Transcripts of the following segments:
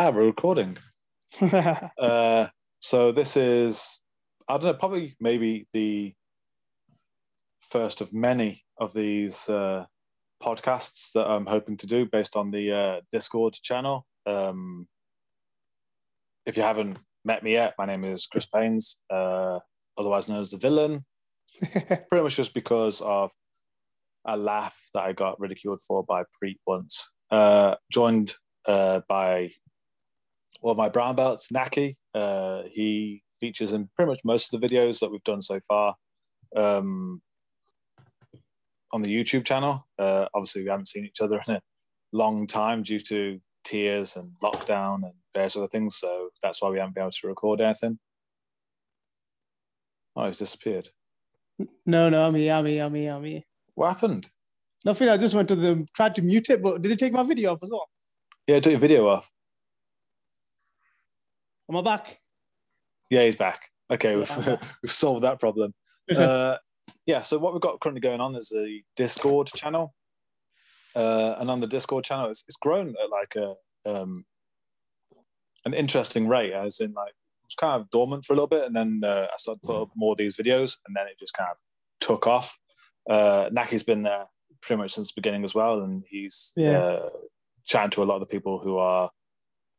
Ah, we're recording. uh, so this is, I don't know, probably maybe the first of many of these uh, podcasts that I'm hoping to do based on the uh, Discord channel. Um, if you haven't met me yet, my name is Chris Paines, uh, otherwise known as the villain. Pretty much just because of a laugh that I got ridiculed for by Preet once. Uh, joined uh, by one of my brown belts, Naki. Uh, he features in pretty much most of the videos that we've done so far um, on the YouTube channel. Uh, obviously, we haven't seen each other in a long time due to tiers and lockdown and various other things. So that's why we haven't been able to record anything. Oh, he's disappeared. No, no, I'm here, I'm here, I'm here, I'm here. What happened? Nothing. I just went to the tried to mute it, but did it take my video off as well? Yeah, it took your video off. Am I back? Yeah, he's back. Okay, we've, we've solved that problem. Uh, yeah, so what we've got currently going on is a Discord channel. Uh, and on the Discord channel, it's, it's grown at like a um, an interesting rate, as in like it was kind of dormant for a little bit, and then uh, I started to put up more of these videos, and then it just kind of took off. Uh, Naki's been there pretty much since the beginning as well, and he's Yeah. uh, chatting to a lot of the people who are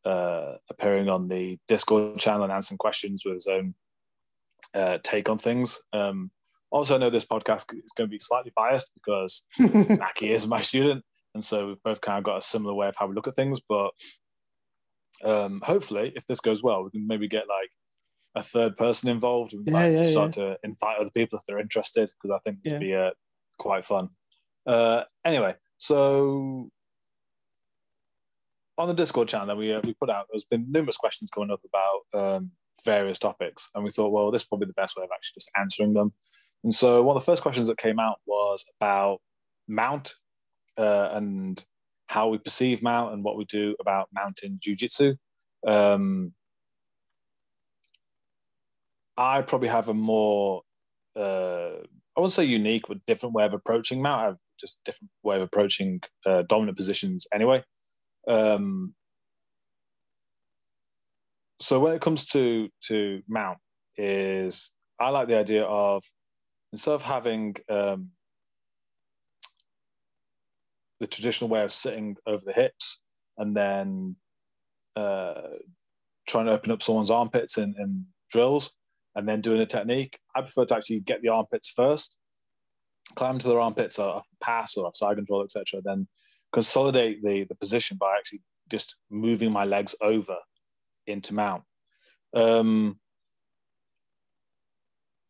uh, appearing on the Discord channel and answering questions with his own uh, take on things. Um, also, I know this podcast is going to be slightly biased because Naki is my student, and so we've both kind of got a similar way of how we look at things. But um, hopefully, if this goes well, we can maybe get like a third person involved We Yeah, like, yeah, start to invite other people if they're interested because I think it'd Yeah. be uh, quite fun. Uh, anyway, so on the Discord channel we uh, we put out, there's been numerous questions coming up about um, various topics, and we thought, well, this is probably the best way of actually just answering them. And so one of the first questions that came out was about mount uh, and how we perceive mount and what we do about mountain jujitsu. Um, I probably have a more, uh, I wouldn't say unique, but different way of approaching mount. I have just different way of approaching uh, dominant positions anyway. Um, so when it comes to to mount, is I like the idea of instead of having um, the traditional way of sitting over the hips and then uh, trying to open up someone's armpits in drills and then doing a technique, I prefer to actually get the armpits first, climb to their armpits off pass or off side control, etc. Then consolidate the the position by actually just moving my legs over into mount. Um,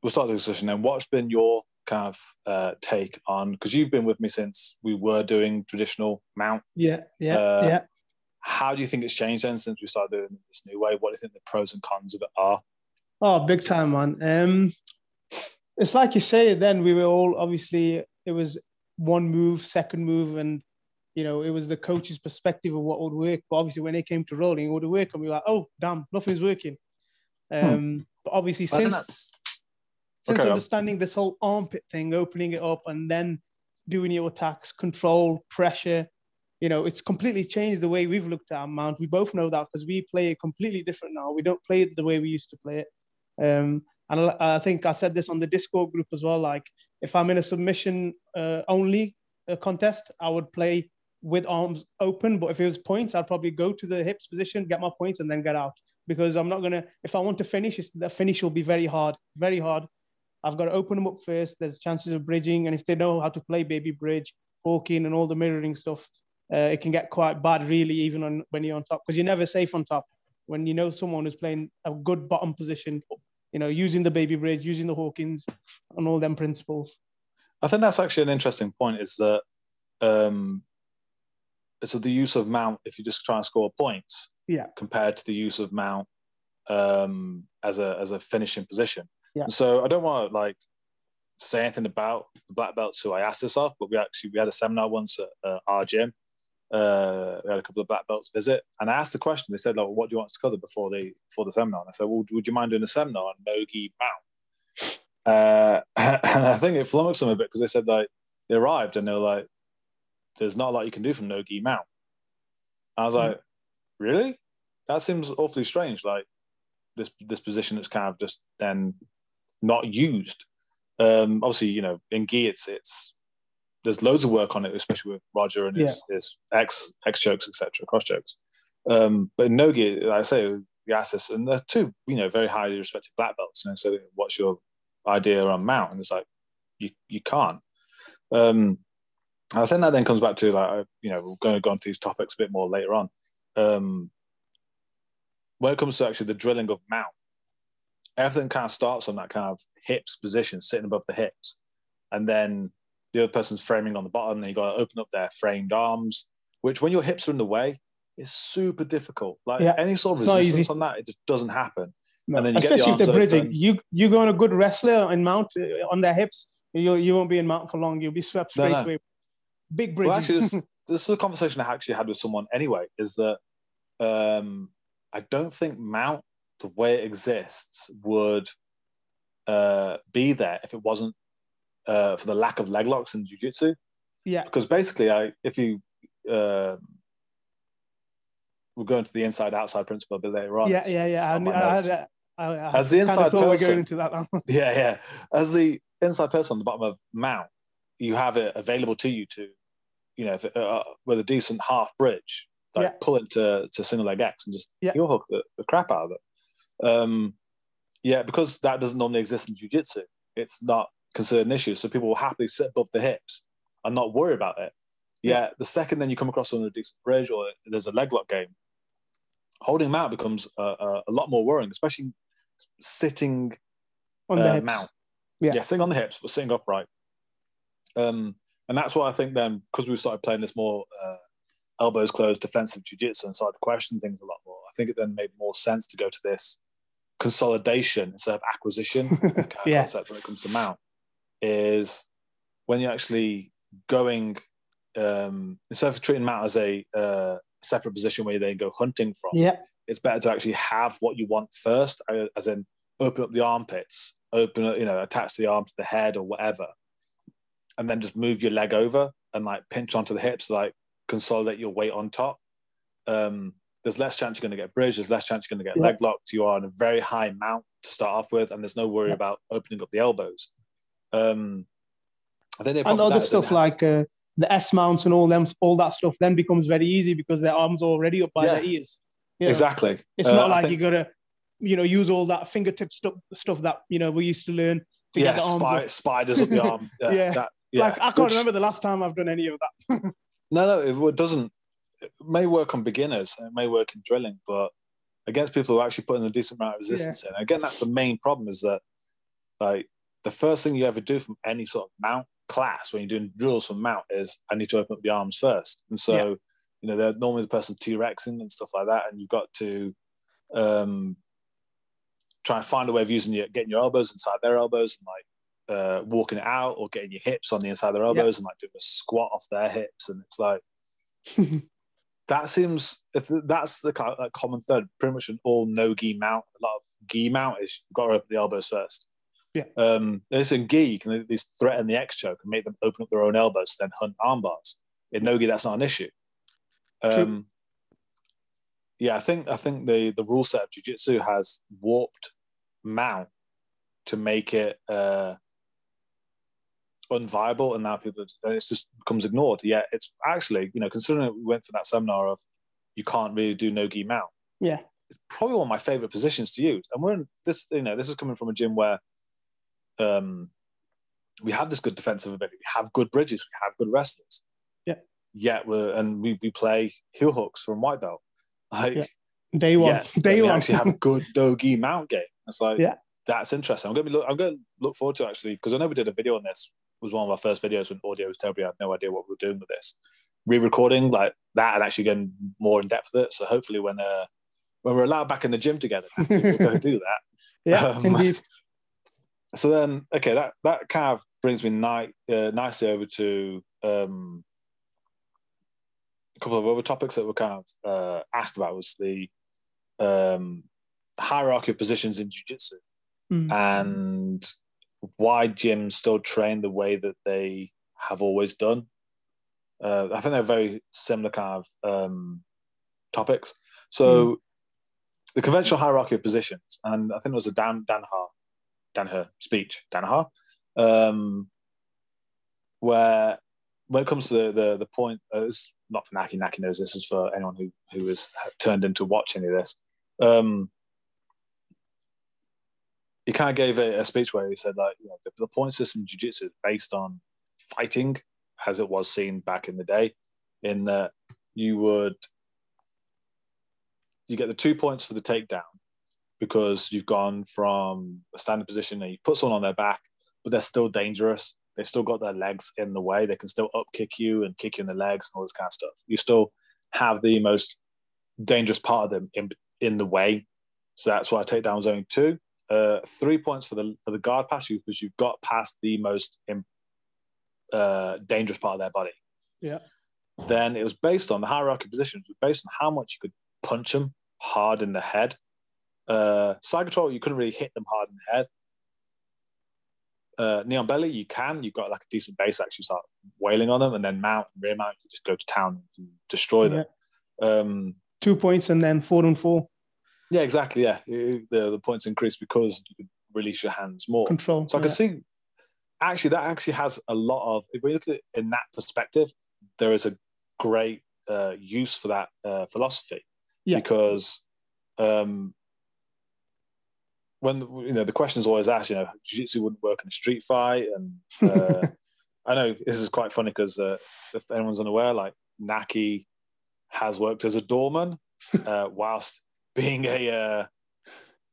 we'll start the discussion then. What's been your kind of uh, take on because you've been with me since we were doing traditional mount. yeah, yeah, Uh, yeah. How do you think it's changed then since we started doing this new way? What do you think the pros and cons of it are? Oh, big time, man. Um, it's like you say. Then we were all obviously it was one move, second move, and you know it was the coach's perspective of what would work. But obviously, when it came to rolling, it would work, and we were like, oh, damn, nothing's working. Um, But obviously, I since since Okay, understanding this whole armpit thing, opening it up and then doing your attacks, control, pressure, you know, it's completely changed the way we've looked at our mount. We both know that because we play it completely different now. We don't play it the way we used to play it. Um, and I I think I said this on the Discord group as well. Like, if I'm in a submission uh, only uh, contest, I would play with arms open. But if it was points, I'd probably go to the hips position, get my points, and then get out. Because I'm not gonna. If I want to finish, the finish will be very hard, very hard. I've got to open them up first. There's chances of bridging, and if they know how to play baby bridge, hawking, and all the mirroring stuff, uh, it can get quite bad, really, even on when you're on top, because you're never safe on top. When you know someone who's playing a good bottom position, you know, using the baby bridge, using the Hawkins, and all them principles. I think that's actually an interesting point. Is that um, so the use of mount if you just try and score points, Yeah. compared to the use of mount um, as a as a finishing position. Yeah. So I don't want to like say anything about the black belts who I asked this off, but we actually we had a seminar once at uh, our gym. Uh, we had a couple of black belts visit, and I asked the question. They said, "Like, what do you want us to cover before the before the seminar?" And I said, "Well, would you mind doing a seminar on nogi mount?" Uh, and I think it flummoxed them a bit because they said like they arrived and they were like, "There's not a lot you can do from no gi mount." I was like, "Really?" that seems awfully strange. Like this this position that's kind of just then not used. Um, obviously, you know, in gi, it's it's there's loads of work on it, especially with Roger and his, yeah. his X X chokes, etc., cross chokes. Um, but in no gi, like I say, Yasis, and they're two, you know, very highly respected black belts. And so, what's your idea on mount? And it's like, you you can't. Um, I think that then comes back to like, you know, we're going to go into these topics a bit more later on. Um, when it comes to actually the drilling of mount, everything kind of starts on that kind of hips position, sitting above the hips, and then the other person's framing on the bottom. And you got to open up their framed arms, which when your hips are in the way is super difficult. Like yeah, any sort of resistance on that, it just doesn't happen. No. And then especially if they're bridging, open. you you go on a good wrestler and mount uh, on their hips, you you won't be in mount for long. You'll be swept straight no, no. away. Big bridges. Well, actually, this, this is a conversation I actually had with someone anyway. Is that um, I don't think mount the way it exists would uh, be there if it wasn't uh, for the lack of leg locks in jiu-jitsu. Yeah. Because basically, I if you uh, we'll go into the inside outside principle a bit later on. Yeah, yeah, yeah. I, I, I, As the inside person, we're going into that now. yeah, yeah. As the inside person on the bottom of mount, you have it available to you to, you know, if, uh, with a decent half bridge, like yeah. pull it to, to single leg X and just yeah. heel hook the, the crap out of it. Um, yeah, because that doesn't normally exist in jiu-jitsu, it's not considered an issue. So people will happily sit above the hips and not worry about it. Yeah, the second then you come across on a decent bridge or there's a leg lock game, holding them out becomes a, a, a lot more worrying, especially sitting on the uh, hips. mount. Yeah. yeah, sitting on the hips, but sitting upright. Um, and that's why I think then, because we started playing this more uh, elbows closed defensive jiu-jitsu and started questioning things a lot more, I think it then made more sense to go to this consolidation instead of acquisition of yeah. concept when it comes to mount is when you're actually going um, instead of treating mount as a uh, separate position where you then go hunting from. Yeah, it's better to actually have what you want first, uh, as in open up the armpits, open you know, attach the arm to the head or whatever, and then just move your leg over and like pinch onto the hips, like consolidate your weight on top. Um, there's less chance you're going to get bridge. There's less chance you're going to get yeah. leg locked. You are on a very high mount to start off with, and there's no worry yeah. about opening up the elbows. Um, I think and other stuff like uh, the S mounts and all them, all that stuff then becomes very easy because their arms are already up by yeah. their ears. You know? Exactly. It's uh, not like think... you gotta, you know, use all that fingertip stuff, stuff that you know we used to learn to yeah, get the arms spy, up. spiders up the arm. Yeah, yeah. That, yeah. Like I can't Which... remember the last time I've done any of that. no, no, it doesn't. It may work on beginners. It may work in drilling, but against people who are actually putting a decent amount of resistance yeah. in. Again, that's the main problem is that like the first thing you ever do from any sort of mount class when you're doing drills from mount is I need to open up the arms first. And so, yeah. you know, they're normally the person T-Rexing and stuff like that. And you've got to um, try and find a way of using your, getting your elbows inside their elbows and like uh, walking it out or getting your hips on the inside of their elbows yeah. and like doing a squat off their hips. And it's like, that seems, if that's the kind of, common thread, pretty much an all no gi mount, a lot of gi mount is you've got to open the elbows first. Yeah. Um, there's in gi, you can at least threaten the X choke and make them open up their own elbows, then hunt arm bars. In no gi, that's not an issue. Um, yeah, I think I think the the rule set of jiu-jitsu has warped mount to make it uh, unviable, and now people and it just becomes ignored. Yeah, it's actually you know considering we went for that seminar of you can't really do no gi mount. Yeah, it's probably one of my favorite positions to use, and we're in this. You know, this is coming from a gym where um, we have this good defensive ability. We have good bridges. We have good wrestlers. Yeah. Yet we're and we, we play heel hooks from white belt. Like yeah. day one, day one. actually have good no gi mount game. It's like yeah, that's interesting. I'm gonna be look, I'm gonna look forward to actually because I know we did a video on this. Was one of our first videos when audio was terrible. I had no idea what we were doing with this. Re-recording like that and actually getting more in depth with it. So hopefully when uh when we're allowed back in the gym together, we'll go do that. Yeah, um, indeed so then okay that that kind of brings me ni- uh, nicely over to um, a couple of other topics that were kind of uh, asked about was the um, hierarchy of positions in jiu-jitsu mm. and why gyms still train the way that they have always done uh, i think they're very similar kind of um, topics so mm. the conventional hierarchy of positions, and I think it was a Dan Danaher, Danaher speech, Danaher, um, where when it comes to the the, the point, uh, it's not for Naki. Naki knows this is for anyone who who has turned into watch any of this. Um, he kind of gave a, a, speech where he said that you know, the, the point system jiu-jitsu is based on fighting as it was seen back in the day, in that you would you get the two points for the takedown because you've gone from a standing position and you put someone on their back, but they're still dangerous. They've still got their legs in the way. They can still up kick you and kick you in the legs and all this kind of stuff. You still have the most dangerous part of them in in the way. So that's why takedown zone two. Uh, three points for the for the guard pass you because you've got past the most uh, dangerous part of their body. Yeah. Then it was based on the hierarchy positions, was based on how much you could punch them hard in the head. Uh, side you couldn't really hit them hard in the head. Uh, knee on belly, you can. You've got like a decent base. Actually, start wailing on them, and then mount and rear mount. You just go to town and destroy them. Yeah. Um, Two points and then four and four. Yeah, exactly. Yeah, the the points increase because you can release your hands more. Control. So I can see. Actually, that actually has a lot of. If we look at it in that perspective, there is a great uh, use for that uh, philosophy. Yeah. Because um, when you know the question is always asked, you know, jiu-jitsu wouldn't work in a street fight, and uh, I know this is quite funny because uh, if anyone's unaware, like Naki has worked as a doorman uh, whilst being a, uh,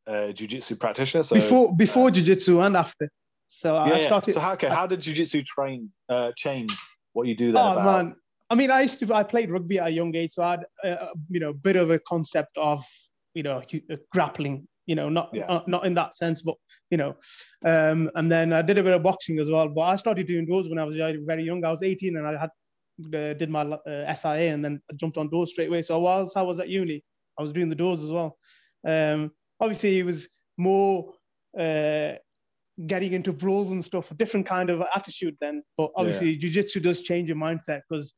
a jiu-jitsu practitioner. So before before uh, jiu-jitsu and after. So yeah, I started. So how, okay, how did jiu-jitsu train uh, change what you do there? Oh about? man, I mean, I used to I played rugby at a young age, so I had uh, you know a bit of a concept of you know grappling you know, not yeah. uh, not in that sense, but you know. Um, and then I did a bit of boxing as well. But I started doing those when I was very young. I was 18 and I had uh, did my uh, SIA and then I jumped on doors straight away. So whilst I was at uni, I was doing the doors as well. Um, obviously, it was more uh, getting into brawls and stuff, a different kind of attitude then. But obviously, yeah. jiu-jitsu does change your mindset because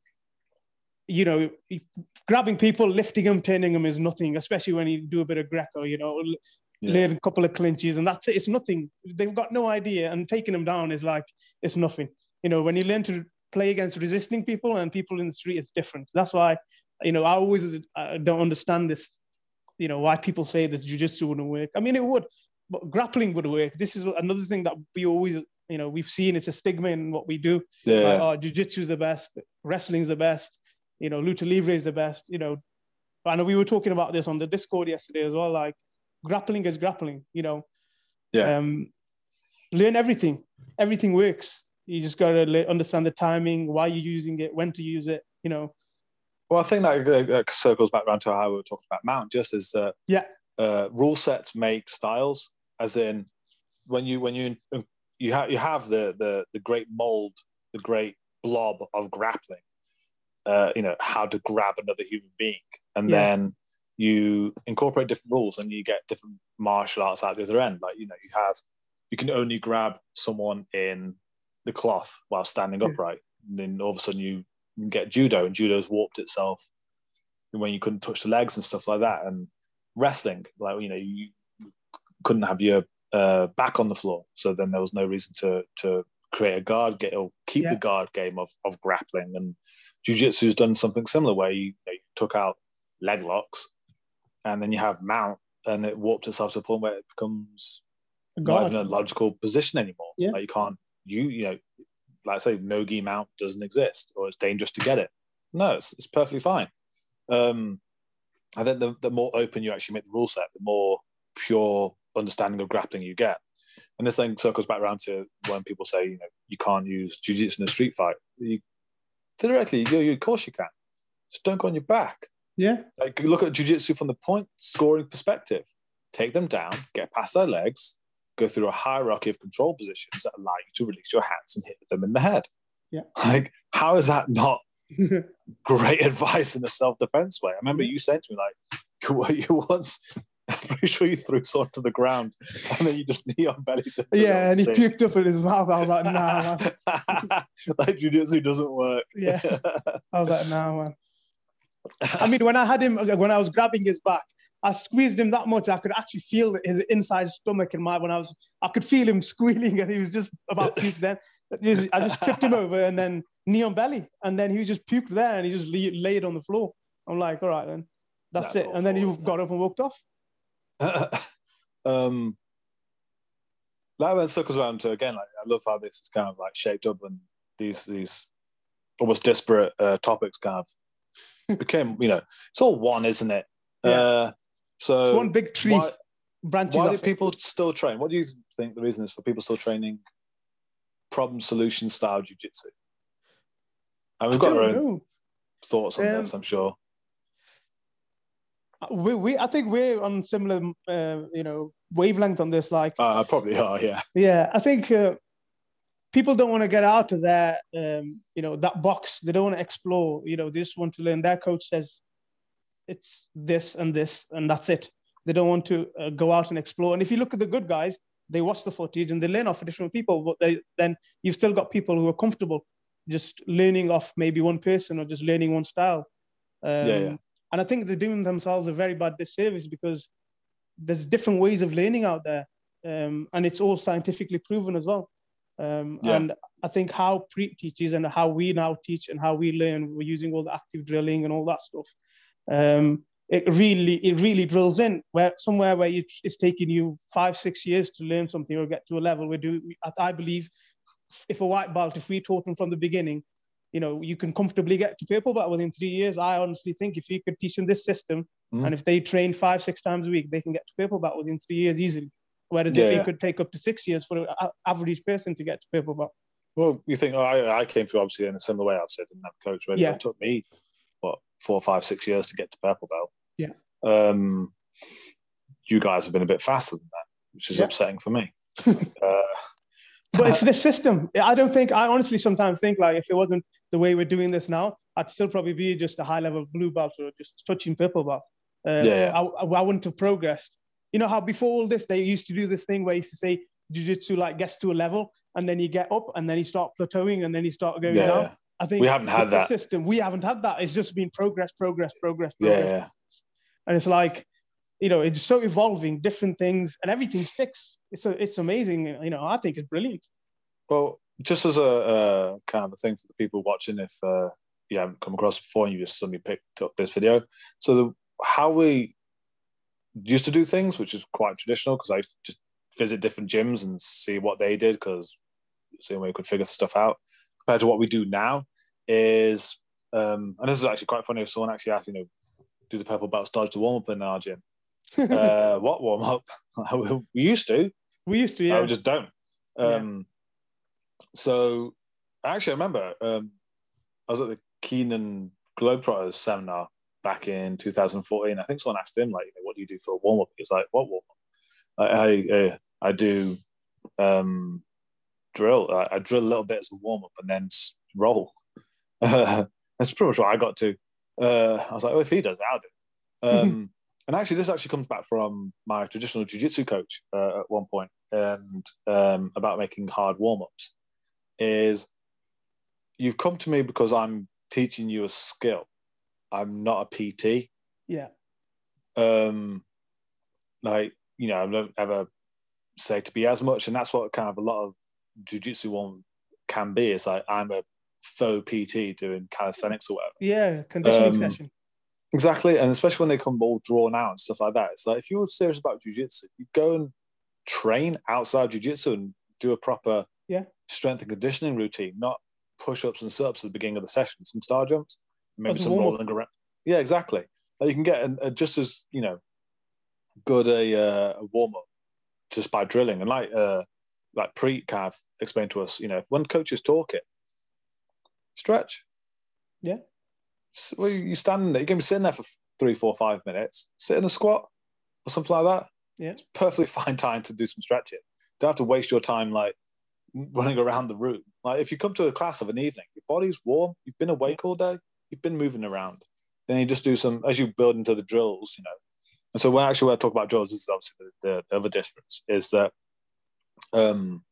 you know, grabbing people, lifting them, turning them is nothing, especially when you do a bit of Greco, you know, yeah. learn a couple of clinches and that's it. It's nothing. They've got no idea. And taking them down is like, it's nothing. You know, when you learn to play against resisting people and people in the street, it's different. That's why, you know, I always I don't understand this, you know, why people say this jujitsu wouldn't work. I mean, it would, but grappling would work. This is another thing that we always, you know, we've seen it's a stigma in what we do. Yeah. Like, oh, jujitsu is the best, wrestling's the best you know, lucha libre is the best. You know, I know we were talking about this on the Discord yesterday as well. Like, grappling is grappling. You know, yeah. Um, learn everything. Everything works. You just gotta understand the timing, why you're using it, when to use it. You know. Well, I think that uh, circles back around to how we were talking about Mount. Just as uh, yeah, uh, rule sets make styles. As in, when you when you you have you have the the the great mold, the great blob of grappling uh, you know how to grab another human being, and yeah. then you incorporate different rules and you get different martial arts at the other end. Like you know, you have you can only grab someone in the cloth while standing upright. And then all of a sudden you get judo, and judo's warped itself when you couldn't touch the legs and stuff like that. And wrestling, like you know, you couldn't have your uh, back on the floor, so then there was no reason to to create a guard game or keep yeah. the guard game of, of grappling. And jiu-jitsu's done something similar where you, you, know, you, took out leg locks and then you have mount and it warped itself to the point where it becomes not even a logical position anymore. Yeah. Like you can't, you, you know, like I say, no-gi mount doesn't exist or it's dangerous to get it. No, it's, it's perfectly fine. Um, I think the, the more open you actually make the rule set, the more pure understanding of grappling you get. And this thing circles back around to when people say, you know, you can't use jiu-jitsu in a street fight. You, theoretically, you, you, of course you can. Just don't go on your back. Yeah. Like look at jiu-jitsu from the point scoring perspective. Take them down, get past their legs, go through a hierarchy of control positions that allow you to release your hands and hit them in the head. Yeah. Like, how is that not great advice in a self-defense way? I remember you saying to me, like, you, you once I'm pretty sure you threw someone to the ground and then you just knee on belly. Yeah, and he puked up in his mouth. I was like, nah, man. like jiu-jitsu doesn't work. Yeah. I was like, nah, man. I mean, when I had him, when I was grabbing his back, I squeezed him that much. I could actually feel his inside stomach in my when I was. I could feel him squealing, and he was just about to puke. Then just, I just tripped him over, and then knee on belly, and then he was just puked there, and he just lay, laid on the floor. I'm like, all right, then that's, that's it. Awful, and then he got up and walked off. um, that then circles around to again. Like, I love how this is kind of like shaped up, and these these almost disparate uh, topics kind of became. You know, it's all one, isn't it? Yeah. Uh, so it's one big tree. Why, branches why do people it. still train? What do you think the reason is for people still training problem solution style jiu-jitsu? And we've got our own know. thoughts on um, this, I'm sure. We, we, I think we're on similar, uh, you know, wavelength on this. Like, uh, probably are, yeah. Yeah, I think uh, people don't want to get out of that, um, you know, that box. They don't want to explore. You know, they just want to learn. Their coach says it's this and this, and that's it. They don't want to uh, go out and explore. And if you look at the good guys, they watch the footage and they learn off different people. But they, then you've still got people who are comfortable just learning off maybe one person or just learning one style. Um, yeah, yeah. And I think they're doing themselves a very bad disservice because there's different ways of learning out there, um, and it's all scientifically proven as well. Um, yeah. And I think how Preet teaches and how we now teach and how we learn, we're using all the active drilling and all that stuff. Um, it really, it really drills in where somewhere where it's taking you five, six years to learn something or get to a level where do I believe if a white belt, if we taught them from the beginning, you know, you can comfortably get to purple belt within three years. I honestly think if you could teach them this system, mm. and if they train five, six times a week, they can get to purple belt within three years easily. Whereas yeah, it could take up to six years for an average person to get to purple belt. Well, you think oh, I, I came through obviously in a similar way. I've said in that coach where yeah. it took me four, five, six years to get to purple belt. Yeah. Um, you guys have been a bit faster than that, which is yeah. upsetting for me. uh, but it's the system. I don't think I honestly sometimes think like if it wasn't the way we're doing this now, I'd still probably be just a high level blue belt or just touching purple belt. Uh, yeah, I, I, wouldn't have progressed. You know how before all this they used to do this thing where you used to say jiu-jitsu like gets to a level and then you get up and then you start plateauing and then you start going yeah, down. I think we haven't had that system. We haven't had that. It's just been progress, progress, progress, progress. Yeah, yeah. And it's like you know, it's so evolving, different things, and everything sticks. It's a, it's amazing. You know, I think it's brilliant. Well, just as a, a kind of a thing for the people watching, if uh, you haven't come across before and you just suddenly picked up this video, so the, how we used to do things, which is quite traditional, because I just visit different gyms and see what they did, because see when we could figure stuff out. Compared to what we do now, is um, and this is actually quite funny. If someone actually asked, you know, do the purple belts dodge the warm up in our gym? uh, what warm up? we used to. We used to, yeah. I just don't. Um, yeah. So actually, I remember um, I was at the Keenan Globetrotters seminar back in 2014. I think someone asked him, like, you know, what do you do for a warm up? He was like, what warm up? I, I, I do um, drill. I, I, drill a little bit as a warm up and then roll. Uh, that's pretty much what I got to. Uh, I was like, oh, if he does it, I'll do it. Um, and actually, this actually comes back from my traditional jiu-jitsu coach uh, at one point, and um, about making hard warm-ups. Is you've come to me because I'm teaching you a skill. I'm not a PT. Yeah. Um, like you know, I don't ever say to be as much, and that's what kind of a lot of jiu-jitsu one can be. It's like I'm a faux PT doing calisthenics or whatever. Yeah, conditioning um, session. Exactly, and especially when they come all drawn out and stuff like that. It's like if you're serious about jujitsu, you go and train outside jujitsu and do a proper yeah strength and conditioning routine, not push ups and sit ups at the beginning of the session, some star jumps, maybe some rolling around. Yeah, exactly. Like you can get a, a just as you know good a, uh, a warm up just by drilling, and like uh, like pre kind of explained to us, you know, when coaches talk it, stretch. Yeah well, you standing there, you're going to be sitting there for three, four, five minutes, sit in a squat or something like that. Yeah. It's perfectly fine time to do some stretching. Don't have to waste your time like running around the room. Like if you come to a class of an evening, your body's warm, you've been awake all day, you've been moving around. Then you just do some, as you build into the drills, you know. And so when actually when I talk about drills, this is obviously the, the other difference is that um,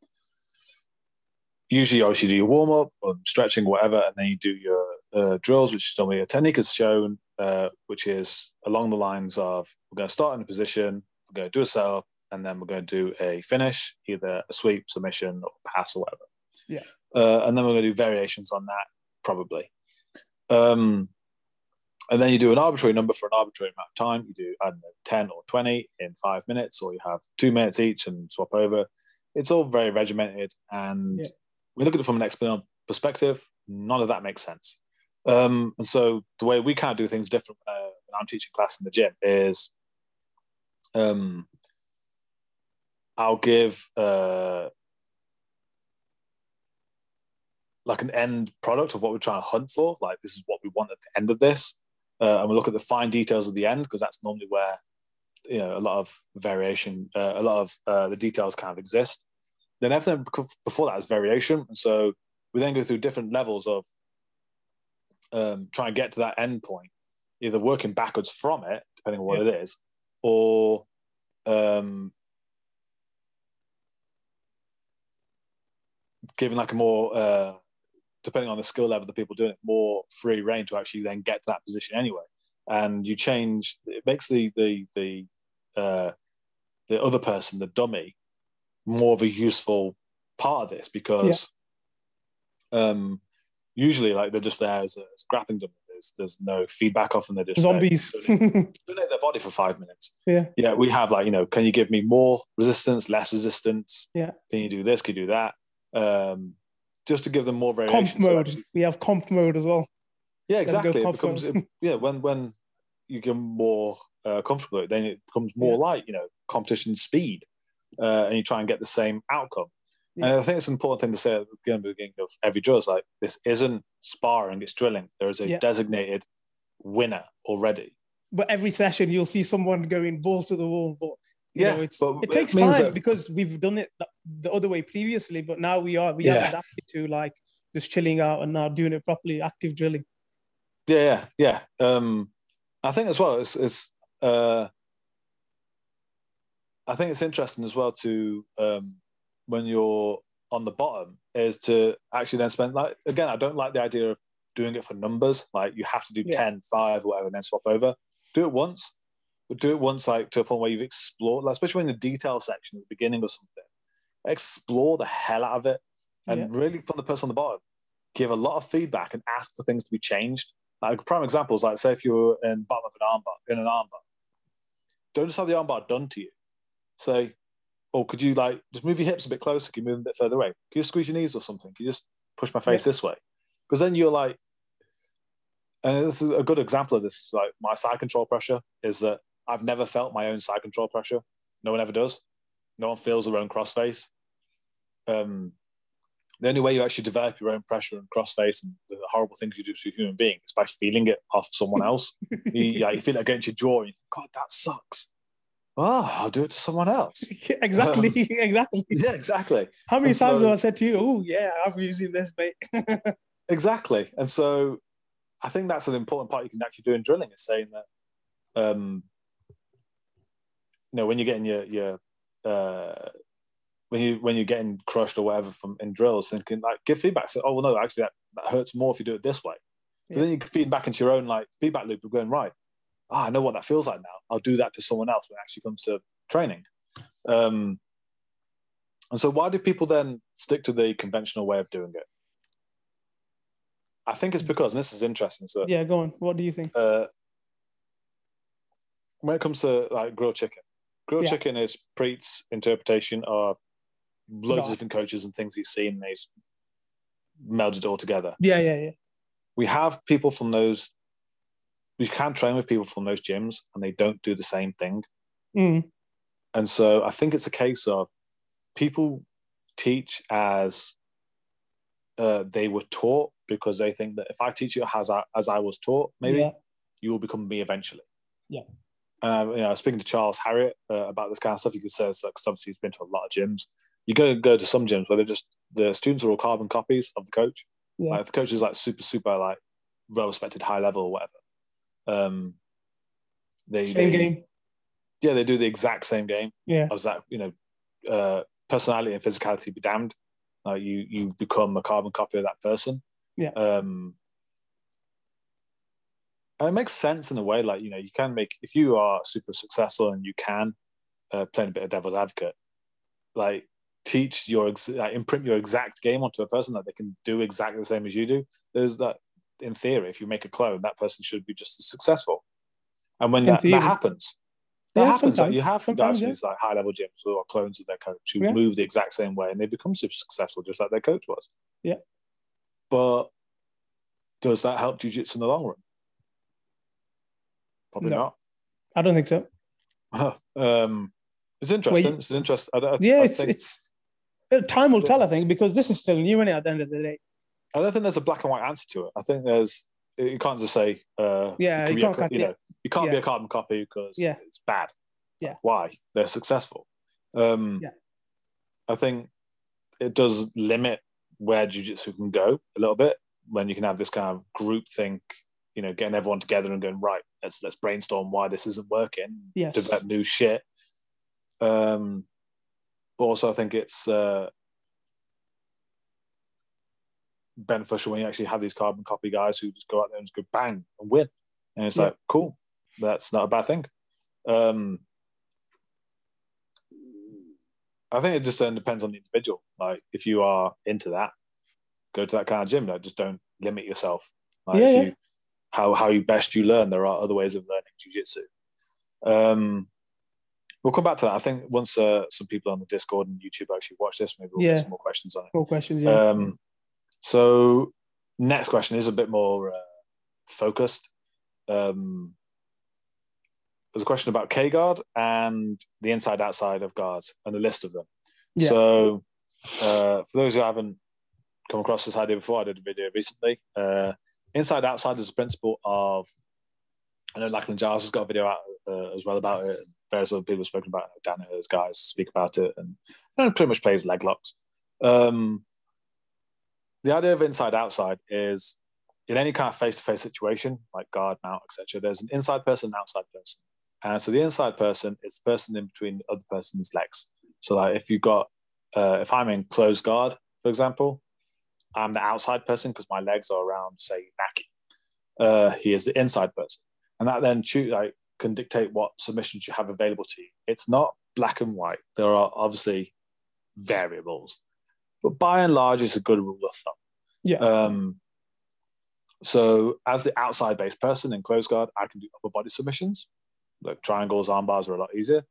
usually obviously you do your warm up or stretching, whatever, and then you do your uh, drills, which is normally a technique is shown, uh, which is along the lines of we're going to start in a position, we're going to do a setup, and then we're going to do a finish, either a sweep, submission, or pass, or whatever. Yeah. Uh, and then we're going to do variations on that, probably. Um, and then you do an arbitrary number for an arbitrary amount of time. You do, I don't know, 10 or 20 in five minutes, or you have two minutes each and swap over. It's all very regimented. And Yeah. we look at it from an experimental perspective, none of that makes sense. Um, and so the way we kind of do things different uh, when I'm teaching class in the gym is um, I'll give uh, like an end product of what we're trying to hunt for. Like this is what we want at the end of this, uh, and we look at the fine details of the end because that's normally where you know a lot of variation, uh, a lot of uh, the details kind of exist. Then everything before that is variation, and so we then go through different levels of um, trying to get to that end point, either working backwards from it, depending on what Yeah. it is, or um, giving like a more, uh, depending on the skill level of the people doing it, more free reign to actually then get to that position anyway. And you change, it makes the the the uh, the other person, the dummy, more of a useful part of this because um, usually like they're just there as a, as grappling dummy. There's there's no feedback off them. They're just Zombies. donate their body for five minutes. Yeah. Yeah, we have like, you know, can you give me more resistance, less resistance? Yeah. Can you do this? Can you do that? Um, just to give them more variation. comp So mode. actually- we have comp mode as well. yeah, exactly. It becomes, it- yeah, when, when you get more uh, comfortable, then it becomes more Yeah. like, you know, competition speed uh, and you try and get the same outcome. And I think it's an important thing to say at the beginning- of every drill is like, this isn't sparring, it's drilling. There is a Yeah. designated winner already. But every session you'll see someone going balls to the wall. But you Yeah, know, it it takes means time that- because we've done it the, the other way previously. But now we are we Yeah. have adapted to like just chilling out and now doing it properly, active drilling. Yeah, yeah, yeah. Um, I think as well, it's, it's uh, I think it's interesting as well to um, when you're on the bottom is to actually then spend like again. I don't like the idea of doing it for numbers. Like you have to do Yeah. 10, 5, or whatever, and then swap over. Do it once, but do it once like to a point where you've explored, like, especially in the detail section at the beginning or something. Explore the hell out of it, and Yeah. really from the person on the bottom, give a lot of feedback and ask for things to be changed. Like prime examples, like say if you're in bottom of an armbar, in an armbar, don't just have the armbar done to you. Say, oh, could you like just move your hips a bit closer? Can you move them a bit further away? Can you squeeze your knees or something? Can you just push my face this way? Because then you're like, and this is a good example of this. Like my side control pressure is that I've never felt my own side control pressure. No one ever does. No one feels their own crossface. Um, the only way you actually develop your own pressure and crossface and the horrible things you do to a human being is by feeling it off someone else. you, yeah, you feel it against your jaw and you think, God, that sucks. Oh, I'll do it to someone else. exactly, exactly. Yeah, exactly. How many and times so- have I said to you, "Oh yeah, I'm using this bait"? Exactly. And so I think that's an important part you can actually do in drilling is saying that um you know when you're getting your your uh when you when you're getting crushed or whatever from in drills thinking like give feedback say oh well no actually that, that hurts more if you do it this way but Yeah. then you can feed back into your own like feedback loop of going right ah, I know what that feels like now I'll do that to someone else when it actually comes to training um and so why do people then stick to the conventional way of doing it I think it's because, and this is interesting. So, yeah, go on. What do you think? uh, when it comes to like grilled chicken, grilled Yeah. chicken is Preet's interpretation of loads of different coaches and things he's seen. And he's melded it all together. Yeah, yeah, yeah. We have people from those. We can train with people from those gyms, and they don't do the same thing. Mm, And so I think it's a case of people teach as uh, they were taught because they think that if I teach you as I, as I was taught, maybe Yeah. you will become me eventually. Yeah. Um, you know, speaking to Charles Harriott uh, about this kind of stuff, you could say, because obviously he's been to a lot of gyms. You go go to some gyms where they're just the students are all carbon copies of the coach. Yeah. Like the coach is like super super like well respected, high level or whatever. Um, they Same they- game. Yeah, they do the exact same game. Yeah. I was that you know, uh, personality and physicality be damned. Like you you become a carbon copy of that person. Yeah. Um, And it makes sense in a way, like you know, you can make if you are super successful and you can uh, play a bit of devil's advocate, like teach your like, imprint your exact game onto a person that they can do exactly the same as you do. There's that in theory, if you make a clone, that person should be just as successful. And when that, that happens, that yeah, happens. Like you have guys yeah. these like high level gyms who are clones of their coach who yeah. move the exact same way and they become super successful just like their coach was. Yeah. But does that help jiu-jitsu in the long run? Probably no. not. I don't think so. um, it's interesting. Well, it's interesting. I, I, yeah, I it's, think, it's time will tell. I think because this is still new, at the end of the day. I don't think there's a black and white answer to it. I think there's you can't just say uh, yeah you, can't, you know you can't yeah. be a carbon copy because yeah. it's bad. Yeah. Why? They're successful. Um, yeah. I think it does limit where jiu-jitsu can go a little bit when you can have this kind of group think, you know, getting everyone together and going, right, let's let's brainstorm why this isn't working, yes. develop new shit. Um, but also I think it's uh, beneficial when you actually have these carbon copy guys who just go out there and just go bang and win. And it's yeah. like, cool, that's not a bad thing. Um, I think it just then depends on the individual. Like if you are into that, go to that kind of gym. Like just don't limit yourself. Like yeah, you, how how you best you learn. There are other ways of learning jujitsu. Um, we'll come back to that. I think once uh, some people on the Discord and YouTube actually watch this, maybe we'll yeah. get some more questions on it. More questions, yeah. Um, so next question is a bit more uh, focused. Um, there's a question about K guard and the inside outside of guards and the list of them. Yeah. So uh, for those who haven't come across this idea before, I did a video recently. Uh, inside outside is a principle of I know Lachlan Giles has got a video out uh, as well about it. Various other people have spoken about it. Dan and those guys speak about it, and you pretty much plays leg locks. Um, the idea of inside outside is in any kind of face to face situation, like guard, mount, etc. There's an inside person, and outside person. And so the inside person is the person in between the other person's legs. So like if you've got, uh, if I'm in closed guard, for example, I'm the outside person because my legs are around, say, Naki. Uh, he is the inside person, and that then like can dictate what submissions you have available to you. It's not black and white. There are obviously variables, but by and large, it's a good rule of thumb. Yeah. Um, so as the outside based person in close guard, I can do upper body submissions. Like triangles, arm bars are a lot easier.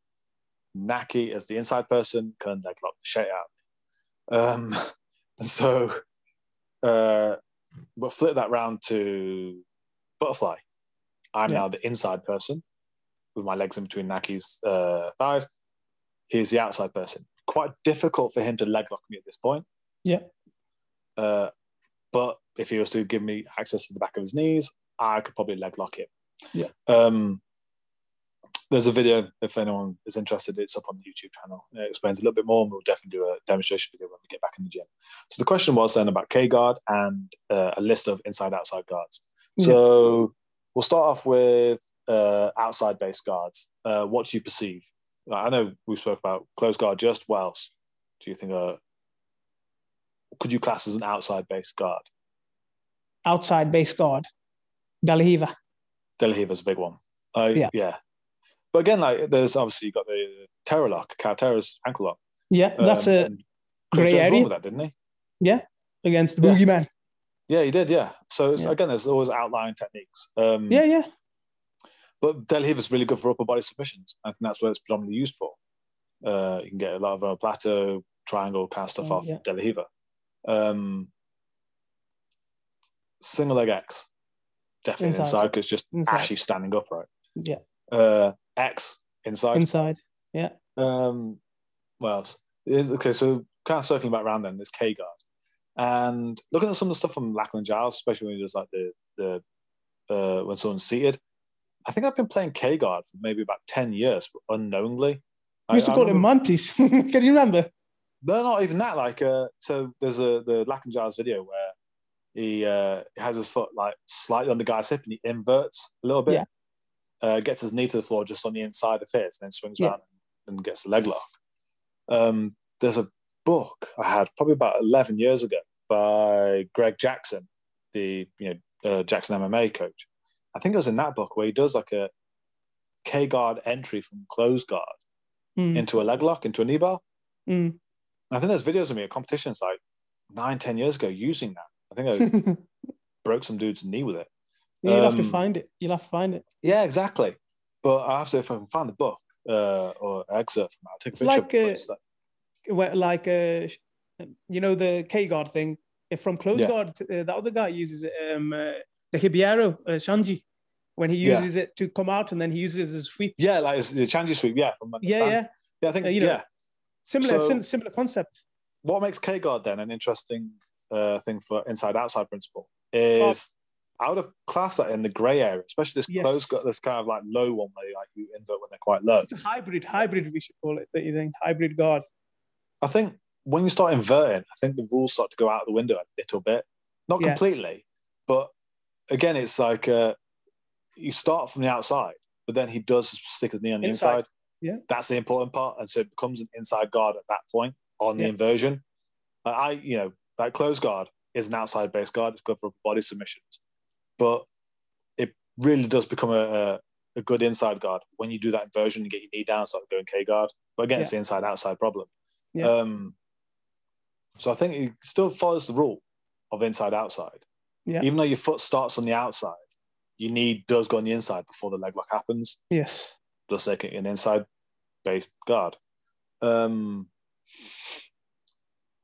Naki as the inside person can leg lock the shit out. Um, so, uh, but flip that round to butterfly. I'm yeah. now the inside person with my legs in between Naki's uh, thighs. He's the outside person. Quite difficult for him to leg lock me at this point. Yeah. Uh, but if he was to give me access to the back of his knees, I could probably leg lock him. Yeah. Um, there's a video if anyone is interested. It's up on the YouTube channel. It explains a little bit more, and we'll definitely do a demonstration video when we get back in the gym. So the question was then about K guard and uh, a list of inside-outside guards. So yeah. we'll start off with uh, outside base guards. Uh, what do you perceive? I know we spoke about close guard. Just what else do you think? Uh, could you class as an outside base guard? Outside base guard, De La De La Riva's a big one. Uh, yeah. yeah. But again, like there's obviously you got the terror lock, Terra's ankle lock. Yeah, that's um, a great area. with that, didn't he? Yeah, against the yeah. boogeyman. Yeah, he did. Yeah. So yeah. again, there's always outline techniques. Um, yeah, yeah. But is really good for upper body submissions. I think that's what it's predominantly used for. Uh, you can get a lot of uh, plateau, triangle kind of stuff oh, off yeah. Um, single leg X, definitely inside because just inside. actually standing upright. Yeah. Uh, X inside. Inside. Yeah. Um, what else? Okay, so kind of circling back around then, there's K guard. And looking at some of the stuff from Lachlan Giles, especially when he does like the the uh, when someone's seated, I think I've been playing K guard for maybe about ten years, unknowingly. We used to call I him Mantis. Can you remember? No, not even that. Like, uh, so there's a the Lachlan Giles video where he uh, has his foot like slightly on the guy's hip and he inverts a little bit. Yeah uh, gets his knee to the floor just on the inside of his, and then swings yeah. around and gets the leg lock. Um, there's a book I had probably about 11 years ago by Greg Jackson, the you know uh, Jackson MMA coach, I think it was in that book where he does like a K guard entry from close guard Mm. into a leg lock, into a knee bar. Mm. I think there's videos of me at competitions like nine, ten years ago using that. I think I broke some dude's knee with it. Yeah, You'll have to Um, find it. You'll have to find it. Yeah, exactly. But I have to, if I can find the book uh, or excerpt from it, I'll take a It's picture. like, of it. uh, like- Where, like, uh, you know, the K guard thing. If from close Yeah. guard, uh, the other guy uses it, um, uh, the Hibiero, uh, Shanji, when he Yeah. uses it to come out and then he uses it as a sweep. yeah, like it's the Changi sweep. Yeah, Yeah, yeah. yeah. I think Uh, you know, yeah. Similar, So- sim- similar concept. What makes K guard then an interesting uh, thing for inside outside principle is I would have classed that in the grey area, especially this Yes. close got this kind of like low one where like you invert when they're quite low. It's a hybrid, hybrid, we should call it. That you think hybrid guard. I think when you start inverting, I think the rules start to go out of the window a little bit. Not Yeah. completely, but again, it's like uh, you start from the outside, but then he does stick his knee on the Inside. inside. Yeah. That's the important part. And so it becomes an inside guard at that point on the Yeah. inversion. Uh, I, you know, that close guard is an outside base guard. It's good for body submissions. But it really does become a, a, a good inside guard when you do that inversion and get your knee down, start going K guard. But again, it's the inside outside problem. Yeah. Um, so I think it still follows the rule of inside outside. Yeah. Even though your foot starts on the outside, your knee does go on the inside before the leg lock happens, Yes. just like an inside based guard. Um,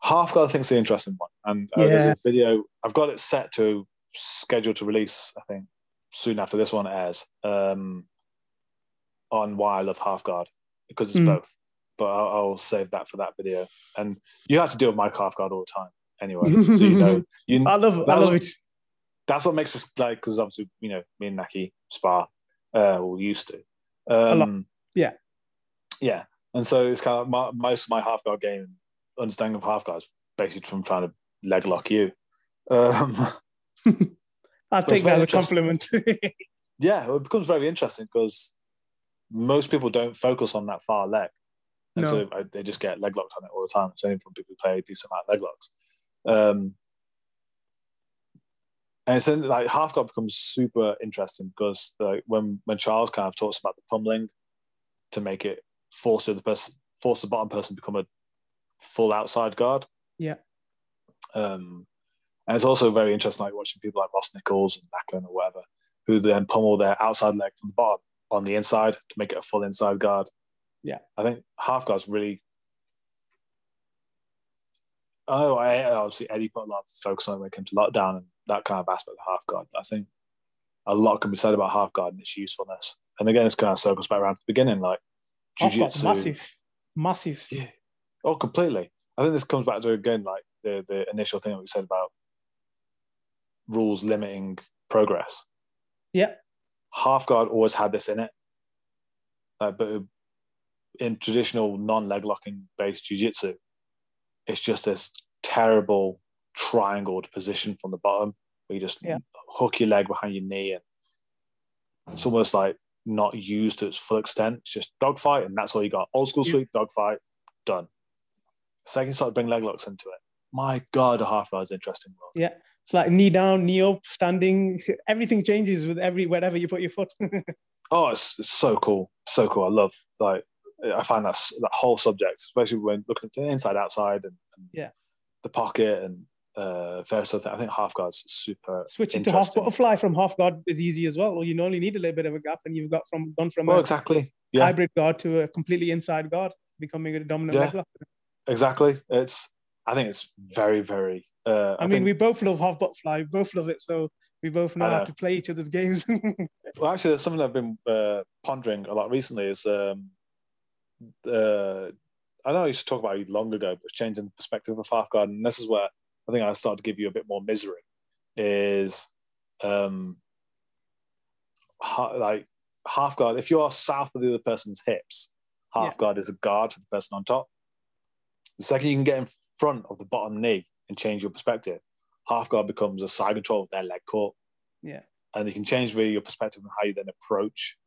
half guard I think is the interesting one. And uh, there's a video, I've got it set to scheduled to release, I think, soon after this one airs um, on why I love half guard because it's Mm. both. But I'll, I'll save that for that video. And you have to deal with my half guard all the time anyway. so you know, you, I love, I love it. That's what makes us like because obviously you know me and Naki spar uh or used to um. Yeah. yeah and so it's kind of my, most of my half guard game understanding of half guards basically from trying to leg lock you um I think That's take that very as a compliment. yeah it becomes very interesting because most people don't focus on that far leg and No. so I, they just get leg locked on it all the time it's only from people who play a decent amount of leg locks um and it's in, like half guard becomes super interesting because like when when Charles kind of talks about the pummeling to make it force the person force the bottom person to become a full outside guard. Yeah. Um, and it's also very interesting, like watching people like Ross Nichols and Macklin or whatever, who then pummel their outside leg from the bottom on the inside to make it a full inside guard. Yeah. I think half guards really. Oh, I obviously Eddie put a lot of focus on it when it came to lockdown and that kind of aspect of half guard. I think a lot can be said about half guard and its usefulness. And again, it's kind of circles back around to the beginning, like jujitsu. massive, massive. Yeah. Oh, completely. I think this comes back to again like the the initial thing that we said about rules limiting progress. Yeah. Half guard always had this in it, uh, but in traditional non leg locking based jiu-jitsu, it's just this terrible triangled position from the bottom where you just Yeah. hook your leg behind your knee and it's almost like not used to its full extent. It's just dogfight and that's all you got. Old school Yeah. sweep, dogfight, done. Second start to bring leg locks into it. My God, a half hour is interesting. World. Yeah. It's like knee down, knee up, standing. Everything changes with every wherever you put your foot. Oh, it's, it's so cool. So cool. I love like I find that that whole subject, especially when looking at the inside, outside, and, and Yeah. the pocket and uh, things. I think half guards super. Switching to half butterfly from half guard is easy as well. Or you only need a little bit of a gap, and you've got from gone from Well, a exactly. Yeah, hybrid guard to a completely inside guard, becoming a dominant Yeah. exactly. It's. I think it's very, very. Uh, I, I, mean, think, we both love half butterfly. We both love it, so we both know I how to play each other's games. well, actually, there's something I've been uh, pondering a lot recently. Is um, uh, I know I used to talk about it long ago, but changing the perspective of half guard, and this is where I think I started to give you a bit more misery. Is um, ha- like half guard. If you are south of the other person's hips, half Yeah. guard is a guard for the person on top. The second you can get in front of the bottom knee and change your perspective, half guard becomes a side control of their leg core yeah, and you can change really your perspective on how you then approach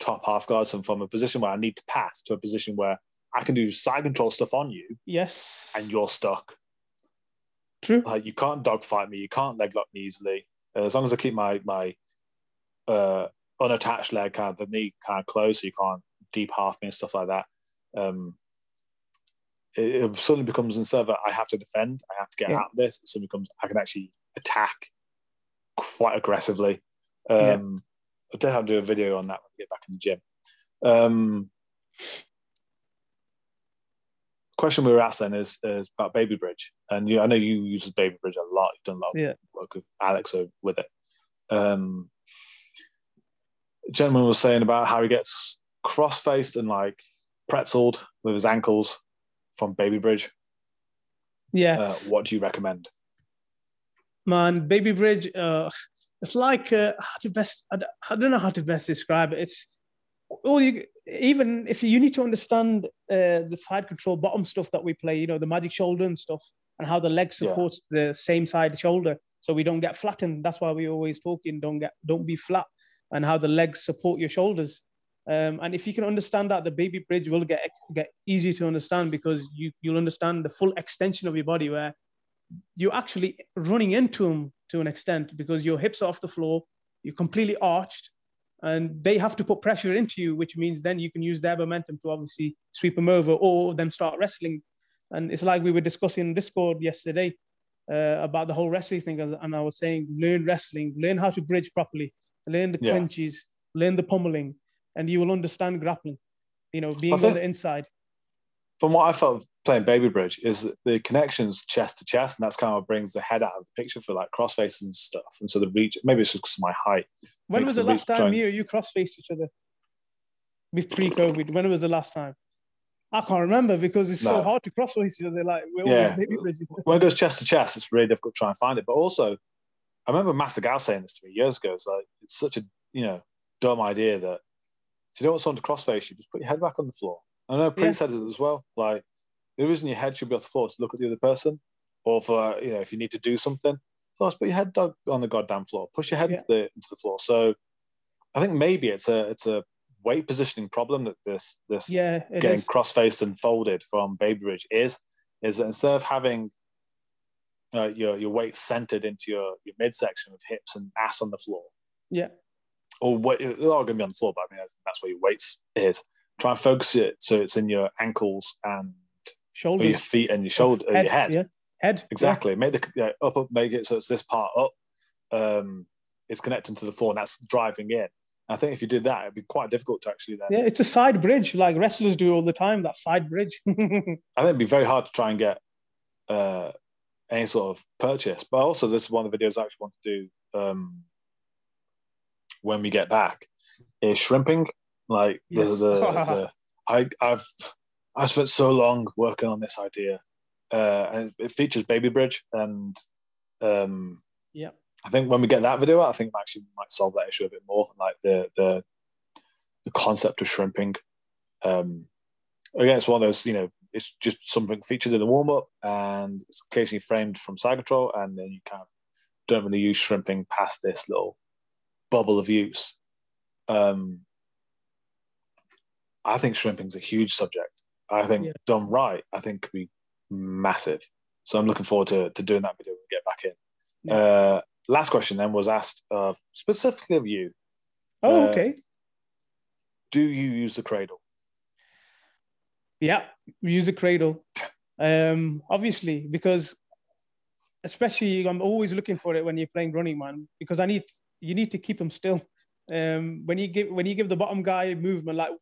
top half guards and from a position where I need to pass to a position where I can do side control stuff on you yes, and you're stuck. True. Like you can't dogfight me, you can't leg lock me easily. Uh, as long as I keep my my uh, unattached leg, kind of the knee kind of closed, so you can't deep half me and stuff like that. Um, it, it suddenly becomes instead of I have to defend, I have to get Yeah. out of this. It suddenly becomes I can actually attack quite aggressively. Um, Yeah. I did have to do a video on that when I get back in the gym. Um, question we were asked then is, is about Baby Bridge, and you, I know you use Baby Bridge a lot. You've done a lot of Yeah. work with Alex with it. Um, gentleman was saying about how he gets cross-faced and like pretzeled with his ankles from Baby Bridge. Yeah. Uh, what do you recommend? man baby bridge uh it's like uh, how to best I don't know how to best describe it it's all you even if you, need to understand uh, the side control bottom stuff that we play you know the magic shoulder and stuff and how the leg Yeah. supports the same side shoulder so we don't get flattened that's why we always talking don't get don't be flat and how the legs support your shoulders um, and if you can understand that the baby bridge will get get easy to understand because you you'll understand the full extension of your body where you're actually running into them to an extent because your hips are off the floor, you're completely arched, and they have to put pressure into you, which means then you can use their momentum to obviously sweep them over or then start wrestling. And it's like we were discussing in Discord yesterday uh, about the whole wrestling thing, and I was saying, learn wrestling, learn how to bridge properly, learn the Yeah. clinches, learn the pummeling, and you will understand grappling. You know, being on the inside. From what I felt playing Baby Bridge is that the connections chest to chest, and that's kind of what brings the head out of the picture for like crossface and stuff. And so the reach, maybe it's just my height. When was the last time joint- me or you cross faced each other? With pre-COVID, when was the last time? I can't remember because it's so hard to cross face each other. Like we're Yeah. when it goes chest to chest, it's really difficult to try and find it. But also, I remember Masagao saying this to me years ago. It's like it's such a you know dumb idea that if you don't want someone to cross face you, just put your head back on the floor. I know Prince Yeah. said it as well. Like the reason your head should be off the floor is to look at the other person, or for you know if you need to do something. Just put your head dog on the goddamn floor. Push your head Yeah. into the into the floor. So I think maybe it's a it's a weight positioning problem that this this Yeah, getting is. cross-faced and folded from Baby Bridge is is that instead of having uh, your your weight centered into your, your midsection with hips and ass on the floor, Yeah, or what they're all going to be on the floor, but I mean that's, that's where your weights is. Try and focus it so it's in your ankles and shoulders, your feet and your shoulder, uh, your head. Yeah, head. Exactly. Make the yeah, up, up, make it so it's this part up. Um, it's connecting to the floor, and that's driving in. I think if you did that, it'd be quite difficult to actually then. Yeah. yeah, it's a side bridge like wrestlers do all the time. That side bridge. I think it'd be very hard to try and get uh, any sort of purchase. But also, this is one of the videos I actually want to do um, when we get back. Is shrimping like the, Yes. the, the I I've I spent so long working on this idea, uh, and it features Baby Bridge, and um, yeah, I think when we get that video, out, I think we actually might solve that issue a bit more, like the the the concept of shrimping. Um, again, it's one of those, you know, it's just something featured in the warm up, and it's occasionally framed from side control, and then you kind of don't really use shrimping past this little bubble of use. Um, I think shrimping's a huge subject. I think Yeah. done right, I think could be massive. So I'm looking forward to, to doing that video when we get back in. Yeah. Uh, last question then was asked uh, specifically of you. Oh, Uh, okay. Do you use the cradle? Yeah, use a cradle. Um, obviously, because especially I'm always looking for it when you're playing running man, because I need you need to keep them still. Um, when you give when you give the bottom guy movement, like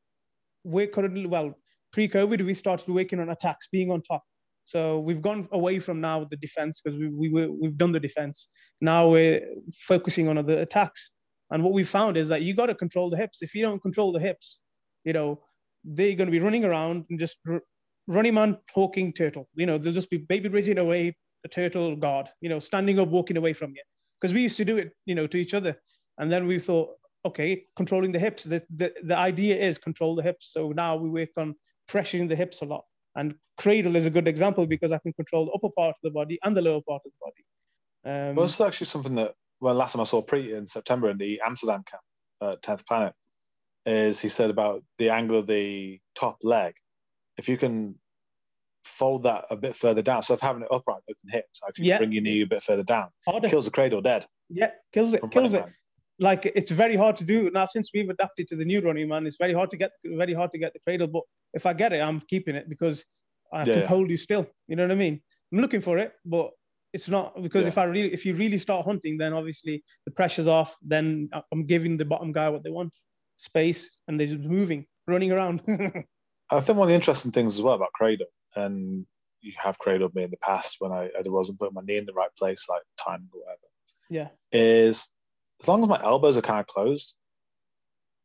we're currently well pre-COVID, we started working on attacks, being on top. So we've gone away from now the defense because we, we, we've done the defense. Now we're focusing on the attacks. And what we found is that you got to control the hips. If you don't control the hips, you know, they're going to be running around and just r- running man talking turtle. You know, they'll just be baby bridging away a turtle guard, you know, standing up, walking away from you. Because we used to do it, you know, to each other. And then we thought, okay, controlling the hips. The, the, the idea is control the hips. So now we work on pressuring the hips a lot. And cradle is a good example because I can control the upper part of the body and the lower part of the body. Um, Well, this is actually something that, well, last time I saw Priit in September in the Amsterdam camp, uh, 10th Planet, is he said about the angle of the top leg. If you can fold that a bit further down, so if having it upright, open hips, actually Yeah. bring your knee a bit further down, harder. kills the cradle dead. Yeah, kills it, from kills it. Like it's very hard to do now since we've adapted to the new running man. It's very hard to get very hard to get the cradle, but if I get it, I'm keeping it because I Yeah, can hold you still. You know what I mean? I'm looking for it, but it's not because Yeah. if I really if you really start hunting, then obviously the pressure's off. Then I'm giving the bottom guy what they want, space, and they're just moving, running around. I think one of the interesting things as well about Cradle, and you have cradled me in the past when I, I wasn't putting my knee in the right place, like timing or whatever, yeah, is as long as my elbows are kind of closed,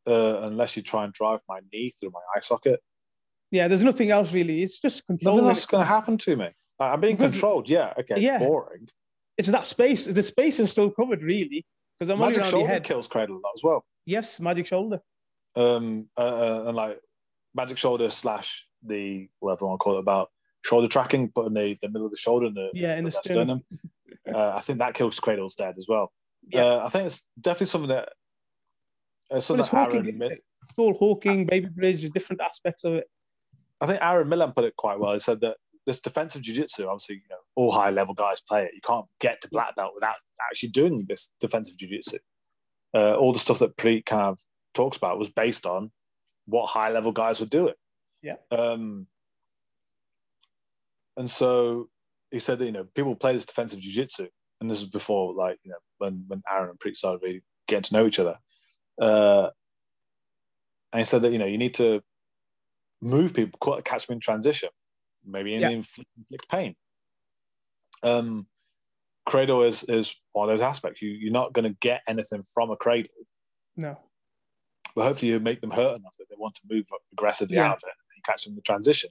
uh, unless you try and drive my knee through my eye socket, yeah. There's nothing else really. It's just nothing else is going to happen to me. Like, I'm being Because- controlled. Yeah, okay, it's Yeah. boring. It's that space. The space is still covered really because I'm Magic shoulder head. kills Cradle a lot as well. Yes, magic shoulder. um, uh, uh, and like magic shoulder slash the whatever you want to call it about shoulder tracking, putting the, the middle of the shoulder and the, Yeah, in the left sternum. uh, I think that kills Cradle's dead as well. Yeah. Uh, I think it's definitely something that uh, something it's that Aaron, Hawking. Mil- It's all Hawking, Baby Bridge, different aspects of it. I think Aaron Milan put it quite well. He said that this defensive jiu-jitsu, obviously, you know, all high level guys play it. You can't get to black belt without actually doing this defensive jiu-jitsu. Uh, all the stuff that Priit kind of talks about was based on what high level guys would do it. Yeah. Um, and so he said that you know people play this defensive jiu-jitsu, and this was before like you know when when Aaron and Priit started really getting to know each other. Uh, and he said that you know you need to move people, catch them in transition, maybe in Yeah. inflict, pain. Um, cradle is is one of those aspects. You you're not going to get anything from a cradle, No. but hopefully you make them hurt enough that they want to move aggressively Yeah. out of it. And you catch them in the transition.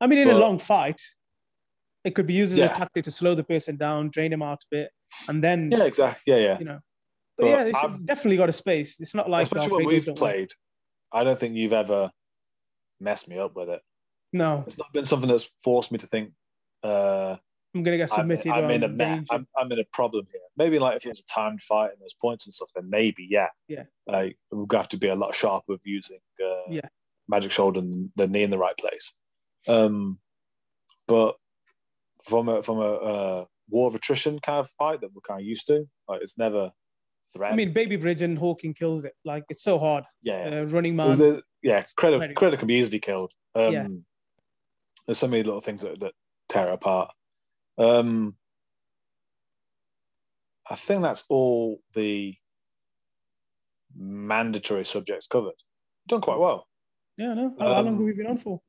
I mean, in a long fight, it could be used as Yeah. a tactic to slow the person down, drain him out a bit, and then, Yeah, exactly. Yeah, yeah. you know. But, But yeah, it's I've- definitely got a space. It's not like Especially uh, when we've don't work. played, I don't think you've ever messed me up with it. No, It's not been something that's forced me to think. Uh, I'm gonna get I'm, submitted. I'm in a I'm me- I'm, I'm in a problem here. Maybe like if it was a timed fight and there's points and stuff, then maybe yeah. Yeah. Like we're gonna have to be a lot sharper with using uh, Yeah. magic shoulder and the knee in the right place. Um, but from a from a uh, war of attrition kind of fight that we're kind of used to, like it's never I mean, Baby Bridge and Hawking kills it. Like it's so hard. yeah. Uh, running man. the- yeah, credit credit can be easily killed. Um, Yeah. There's so many little things that, that tear it apart. Um, I think that's all the mandatory subjects covered. Done quite well. Yeah, no. How, how long Um, have we been on for?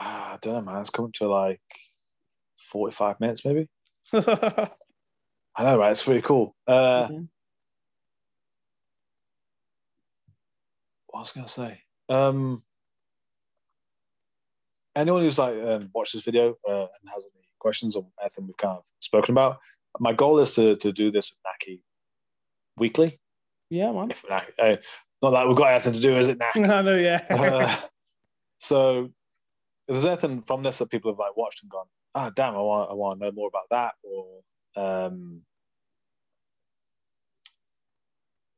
Ah, I don't know, man. It's coming to like 45 minutes, maybe. I know, right? It's pretty cool. Uh, Mhm. what was I going to say? Um, anyone who's like um, watched this video uh, and has any questions on anything we've kind of spoken about, my goal is to, to do this with Naki weekly. Yeah, man. If uh, not that we've got anything to do, is it, Naki? I know, yeah. Uh, so, if there's anything from this that people have like watched and gone, ah, damn, I want, I want to know more about that, or um,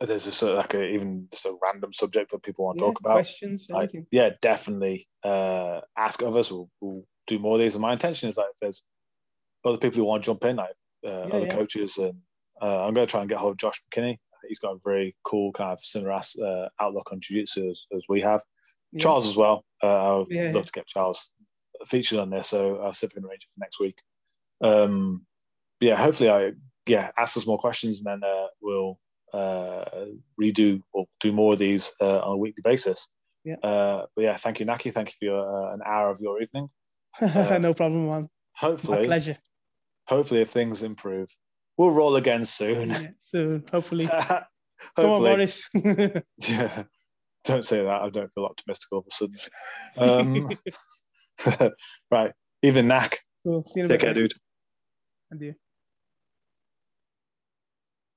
there's just a, like a, even just a random subject that people want to Yeah, talk about. questions, like, anything. yeah, definitely uh, ask others. We'll, we'll do more of these. And my intention is like if there's other people who want to jump in, like uh, other yeah. coaches, and uh, I'm going to try and get hold of Josh McKinney. I think he's got a very cool kind of similar uh, outlook on jiu-jitsu as, as we have. Yeah. Charles as well. Uh, I'd Yeah. love to get Charles featured on there, so I'll see if we can arrange it for next week. Um, yeah, hopefully I yeah ask us more questions and then uh, we'll uh, redo or do more of these uh, on a weekly basis. Yeah. Uh, but yeah, thank you, Naki. Thank you for your, uh, an hour of your evening. uh, no problem, man. My Hopefully, pleasure. hopefully, if things improve, we'll roll again soon. Yeah, soon, hopefully. hopefully, Come on, Boris. yeah. Don't say that. I don't feel optimistic all of a sudden. Um, right. Evening, Knack. cool. See you Take bit. care, dude. Adieu.